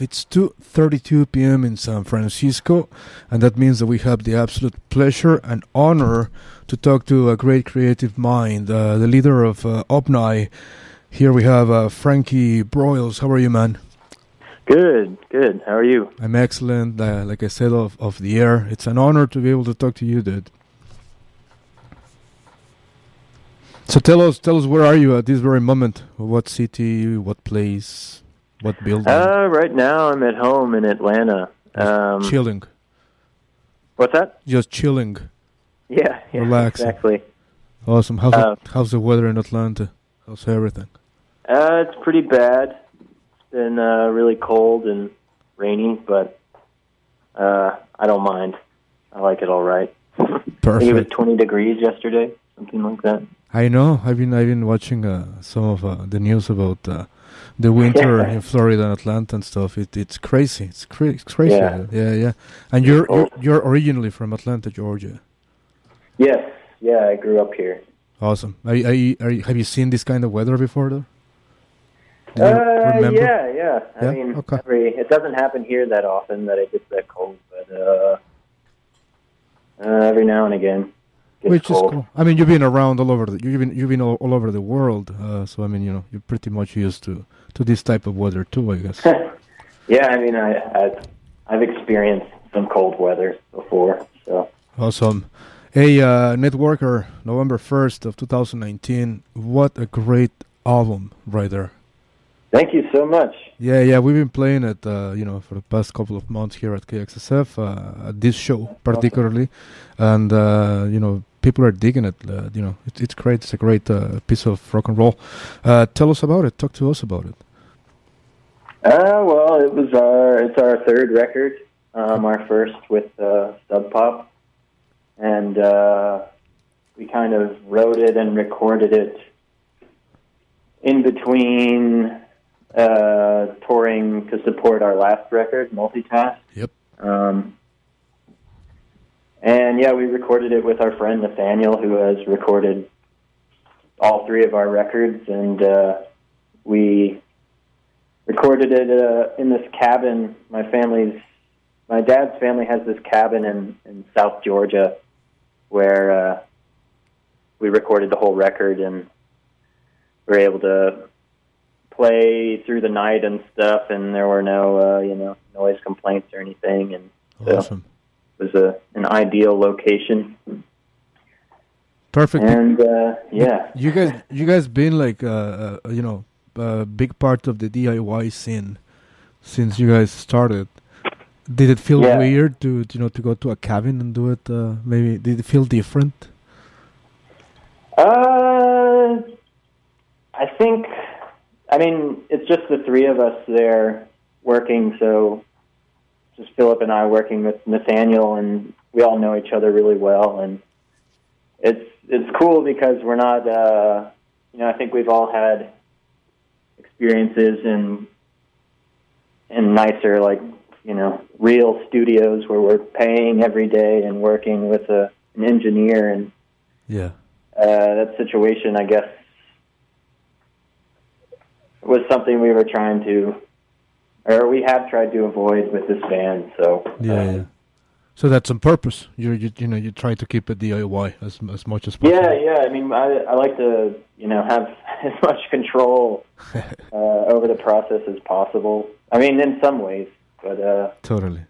It's 2:32 p.m. in San Francisco, and that means that we have the absolute pleasure and honor to talk to a great creative mind, uh, the leader of uh, Omni. Here we have uh, Frankie Broyles. How are you, man? Good, good. How are you? I'm excellent. Uh, like I said off, off the air, it's an honor to be able to talk to you, dude. So tell us, tell us, where are you at this very moment? What city? What place? What building? Uh, right now I'm at home in Atlanta. Um, chilling. What's that? Just chilling. Yeah, yeah Relaxing. exactly. Awesome. How's Uh, the, how's the weather in Atlanta? How's everything? Uh, it's pretty bad. It's been uh, really cold and rainy, but uh, I don't mind. I like it all right. I think it was 20 degrees yesterday, something like that. I know. I've been I've been watching uh, some of uh, the news about uh, the winter Yeah. in Florida and Atlanta and stuff. It it's crazy. It's, cra- it's crazy. Yeah. yeah, yeah. And you're, you're you're originally from Atlanta, Georgia. Yes, yeah, I grew up here. Awesome. Are, you- are, you, are you, have you seen this kind of weather before, though? Uh, remember? yeah, yeah. I Yeah? mean, Okay. every, it doesn't happen here that often that it gets that cold, but uh, uh, every now and again, Which cold. is cool. I mean, you've been around all over. The, you've been you've been all, all over the world. Uh, so I mean, you know, you're pretty much used to to this type of weather too, I guess. yeah, I mean, I, I've, I've experienced some cold weather before, so Awesome. Hey, uh, Networker, November 1st of 2019. What a great album right there. thank you so much. Yeah, yeah, we've been playing it, uh, you know, for the past couple of months here at KXSF, uh, at this show particularly, and uh, you know, people are digging it. Uh, you know, it, it's great. It's a great uh, piece of rock and roll. Uh, tell us about it. Talk to us about it. Uh, well, it was our it's our third record, um, our first with uh, Sub Pop, and uh, we kind of wrote it and recorded it in between uh, touring to support our last record, Multitask. Yep. Um, and yeah, we recorded it with our friend Nathaniel, who has recorded all three of our records, and uh, we recorded it uh, in this cabin. My family's, my dad's family has this cabin in, in South Georgia, where uh, we recorded the whole record, and we were able to play through the night and stuff, and there were no, uh, you know, noise complaints or anything, and so Awesome. Was a an ideal location. Perfect. And uh, yeah, You guys, you guys been like, uh, uh, you know, a big part of the DIY scene since you guys started. Did it feel Yeah. weird to, you know, to go to a cabin and do it? Uh, maybe did it feel different? Uh, I think, I mean, it's just the three of us there working. So, just Philip and I working with Nathaniel, and we all know each other really well, and it's it's cool because we're not, uh, you know, I think we've all had experiences in in nicer, like you know, real studios where we're paying every day and working with a an engineer and Yeah. uh, that situation, I guess, was something we were trying to, or we have tried to avoid with this band. So Yeah, um, yeah. So that's on purpose. You, you, you know, you try to keep it DIY as as much as possible. yeah, yeah. I mean, I, I like to, you know, have as much control uh, over the process as possible. I mean, in some ways, but uh, Totally.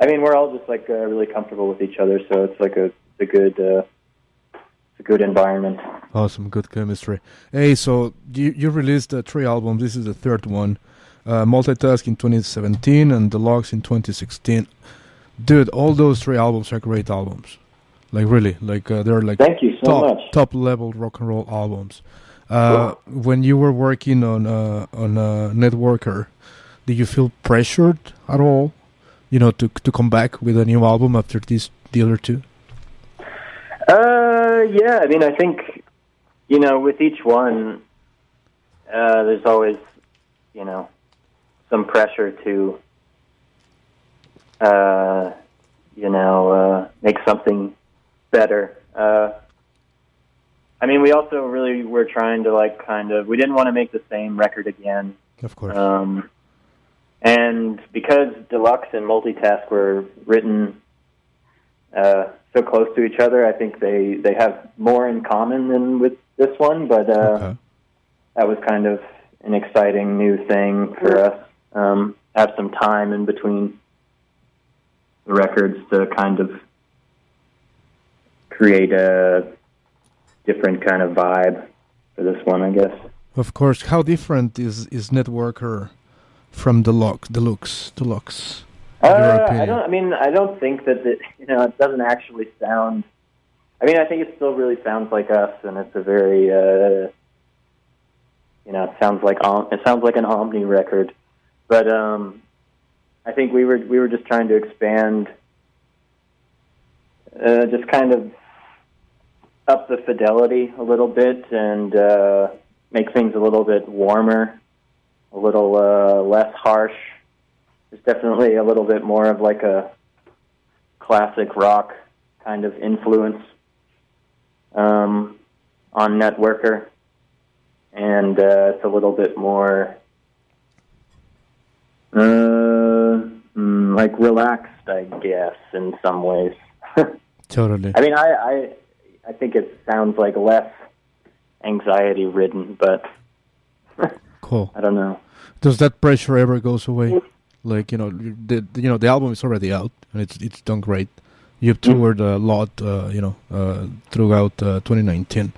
I mean, we're all just like uh, really comfortable with each other, so it's like a, a good, uh, it's a good environment. Awesome, good chemistry. Hey, so you you released uh, three albums. This is the third one. Uh, Multitask in 2017 and Deluxe in 2016. Dude, all those three albums are great albums. Like really, like uh, they're like Thank you so top much. top level rock and roll albums. Uh, when you were working on uh, on uh, Networker, did you feel pressured at all? You know, to to come back with a new album after these the other two. Uh, yeah. I mean, I think you know, with each one, uh, there's always you know some pressure to uh, you know uh, make something better. Uh, I mean, we also really were trying to like kind of we didn't want to make the same record again. Of course. Um, and because deluxe and multitask were written uh, so close to each other, I think they they have more in common than with this one. But uh, Okay. that was kind of an exciting new thing for us. Um, have some time in between the records to kind of create a different kind of vibe for this one, I guess. Of course. How different is is Networker from Deluxe? Deluxe. Deluxe. in your Uh, I don't. I mean, I don't think that it, you know it doesn't actually sound. I mean, I think it still really sounds like us, and it's a very, uh, you know, it sounds like it sounds like an Omni record, but um, I think we were we were just trying to expand, uh, just kind of up the fidelity a little bit and uh, make things a little bit warmer, a little uh, less harsh. It's definitely a little bit more of like a classic rock kind of influence um, on Networker, and uh, it's a little bit more uh, mm, like relaxed, I guess, in some ways. Totally. I mean, I, I I think it sounds like less anxiety ridden, but Cool. I don't know. Does that pressure ever goes away? Like you know, the you know the album is already out and it's it's done great. You've toured a lot, uh, you know, uh, throughout uh, 2019.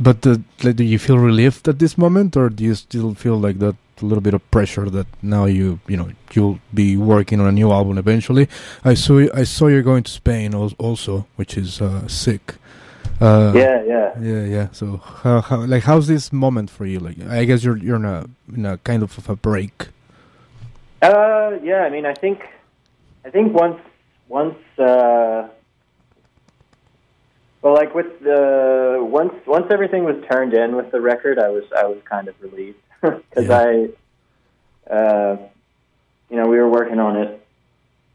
But uh, like, do you feel relieved at this moment, or do you still feel like that a little bit of pressure that now you you know you'll be working on a new album eventually? I saw I saw you're going to Spain also, which is uh, sick. Uh, Yeah, yeah. yeah, yeah. So, how, how, like, how's this moment for you? Like, I guess you're you're in a in a kind of a break. Uh, yeah. I mean, I think, I think once, once, uh, well, like with the once, once everything was turned in with the record, I was, I was kind of relieved because Yeah. I, uh, you know, we were working on it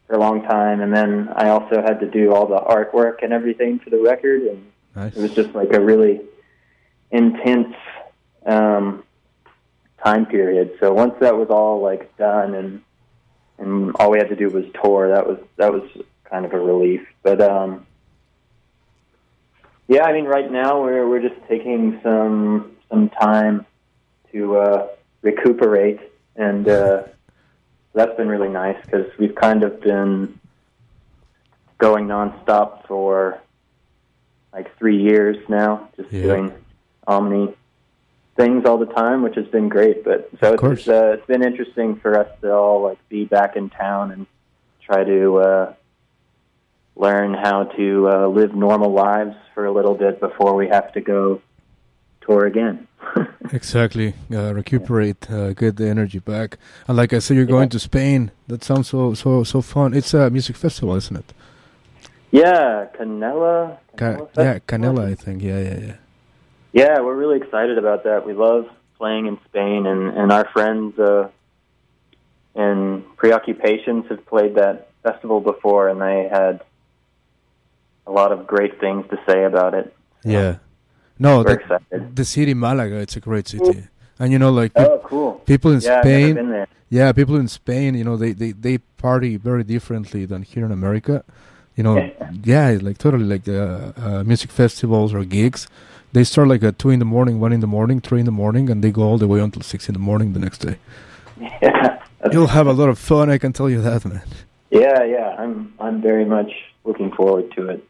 for a long time, and then I also had to do all the artwork and everything for the record, and Nice. it was just like a really intense um, time period. So once that was all like done and and all we had to do was tour, that was that was kind of a relief. But um, yeah, I mean, right now we're we're just taking some some time to uh, recuperate, and uh, that's been really nice because we've kind of been going nonstop for like three years now, just Yeah. doing Omni things all the time, which has been great. But so it's, it's, uh, it's been interesting for us to all like be back in town and try to uh, learn how to uh, live normal lives for a little bit before we have to go tour again. Exactly. Uh, recuperate, uh, get the energy back. And like I said, you're going to Spain. That sounds so so so fun. It's a music festival, isn't it? yeah, Canela. Ca- yeah, Canela, I think. Yeah, yeah, yeah. Yeah, we're really excited about that. We love playing in Spain, and and our friends uh, in Preoccupations have played that festival before, and they had a lot of great things to say about it. Yeah. No, the, the city Malaga, it's a great city. And you know, like pe- Oh, cool. people in Yeah, I've Spain, never been there. yeah, people in Spain, you know, they, they, they party very differently than here in America. You know, Yeah. yeah, like totally like uh, uh, music festivals or gigs. They start like at two in the morning, one in the morning, three in the morning, and they go all the way until six in the morning the next day. Yeah, You'll have a lot of fun, I can tell you that, man. yeah, yeah. I'm I'm very much looking forward to it.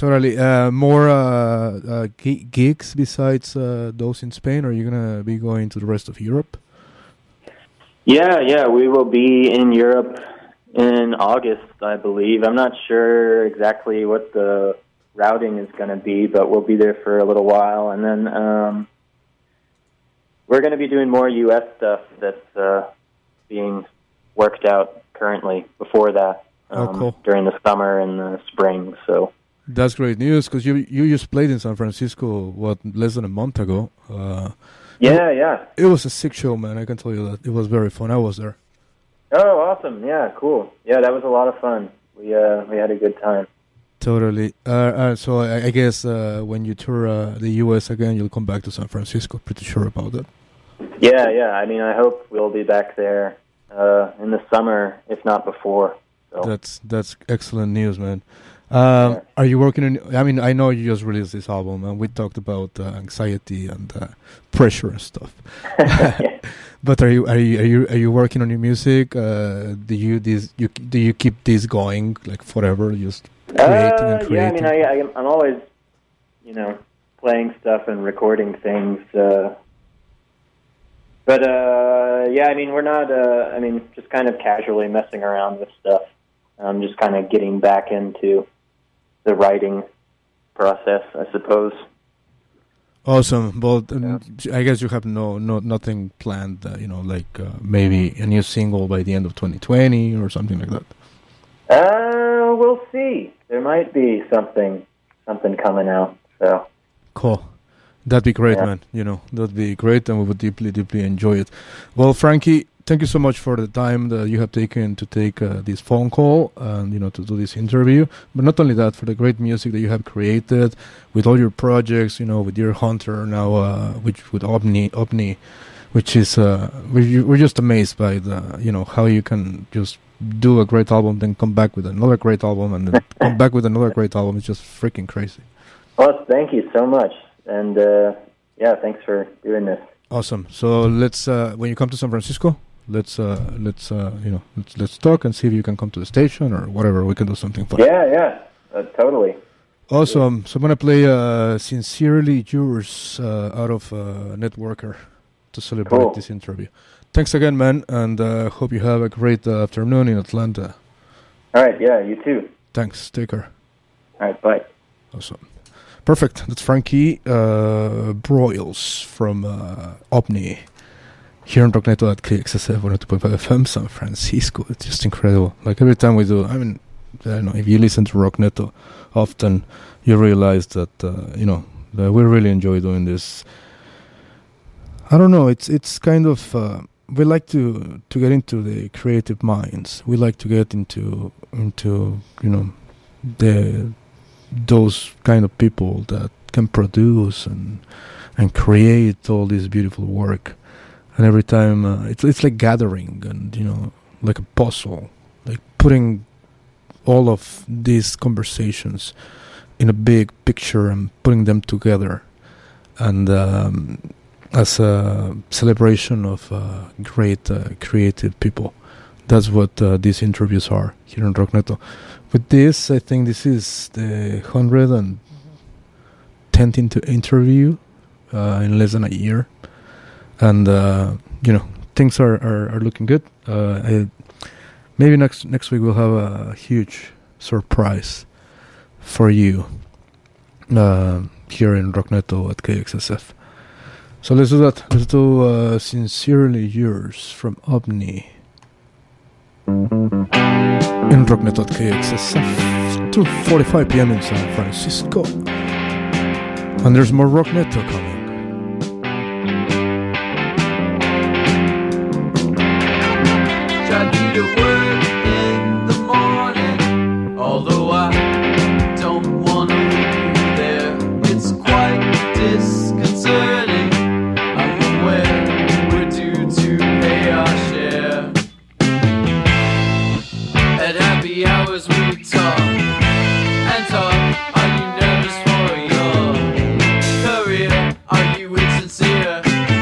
Totally. Uh, more uh, uh, gi- gigs besides uh, those in Spain? Are you gonna be going to the rest of Europe? Yeah, yeah, we will be in Europe in August, I believe. I'm not sure exactly what the routing is going to be, but we'll be there for a little while, and then um, we're going to be doing more U.S. stuff that's uh, being worked out currently. Before that, Oh, um, cool. during the summer and the spring. So That's great news because you you just played in San Francisco what less than a month ago. Uh, yeah, yeah. it was a sick show, man. I can tell you that it was very fun. I was there. Oh, awesome! Yeah, cool. Yeah, that was a lot of fun. We uh, we had a good time. Totally. Uh, uh, so I, I guess uh, when you tour uh, the U.S. again, you'll come back to San Francisco. Pretty sure about that. Yeah, yeah. I mean, I hope we'll be back there uh, in the summer, if not before. So. That's that's excellent news, man. Um, Yeah. Are you working on? I mean, I know you just released this album, and we talked about uh, anxiety and uh, pressure and stuff. But are you are you are you are you working on your music? Uh, do you this you do you keep this going like forever? Just creating and Uh, creating. yeah, I mean, I, I, I'm always, you know, playing stuff and recording things. Uh, but uh, yeah, I mean, we're not. Uh, I mean, just kind of casually messing around with stuff. I'm just kind of getting back into the writing process, I suppose. Awesome. Well, um, I guess you have no no nothing planned. Uh, you know, like uh, maybe a new single by the end of 2020 or something like that. Uh, we'll see. There might be something, something coming out. So Cool. That'd be great, Yeah. man. You know, that'd be great, and we would deeply, deeply enjoy it. Well, Frankie, thank you so much for the time that you have taken to take uh, this phone call and you know to do this interview. But not only that, for the great music that you have created with all your projects. You know, with Deerhunter now, uh, which with Omni, Omni, which is uh, we, we're just amazed by the you know how you can just do a great album, then come back with another great album, and then come back with another great album. It's just freaking crazy. well, thank you so much, and uh, yeah, thanks for doing this. Awesome. So let's uh, when you come to San Francisco, let's uh, let's uh, you know let's let's talk and see if you can come to the station or whatever. We can do something fun. Yeah, yeah, uh, totally. Awesome. So I'm gonna play uh, "Sincerely Yours" uh, out of uh, Networker to celebrate Cool. this interview. Thanks again, man, and uh, hope you have a great uh, afternoon in Atlanta. All right, yeah, you too. Thanks. Take care. All right, bye. Awesome. Perfect. That's Frankie uh, Broyles from uh, Omni here on Rockneto at KXSF 102.5 FM San Francisco. It's just incredible. Like every time we do, I mean, I don't know, if you listen to Rockneto often, you realize that, uh, you know, that we really enjoy doing this. I don't know, it's it's kind of, uh, we like to, to get into the creative minds. We like to get into, into you know, the those kind of people that can produce and and create all this beautiful work and every time uh, it's it's like gathering and you know like a puzzle like putting all of these conversations in a big picture and putting them together. And um, as a celebration of uh, great uh, creative people. That's what uh, these interviews are here on Rockneto with this, I think this is the 110th inter- interview uh, in less than a year. And, uh, you know, things are, are, are looking good. Uh, I, maybe next next week we'll have a huge surprise for you uh, here in Rockneto at KXSF. So let's do that. Let's do uh, Sincerely Yours from Omni in Rockneto at KXSF 2.45 p.m. in San Francisco. And there's more Rockneto coming. You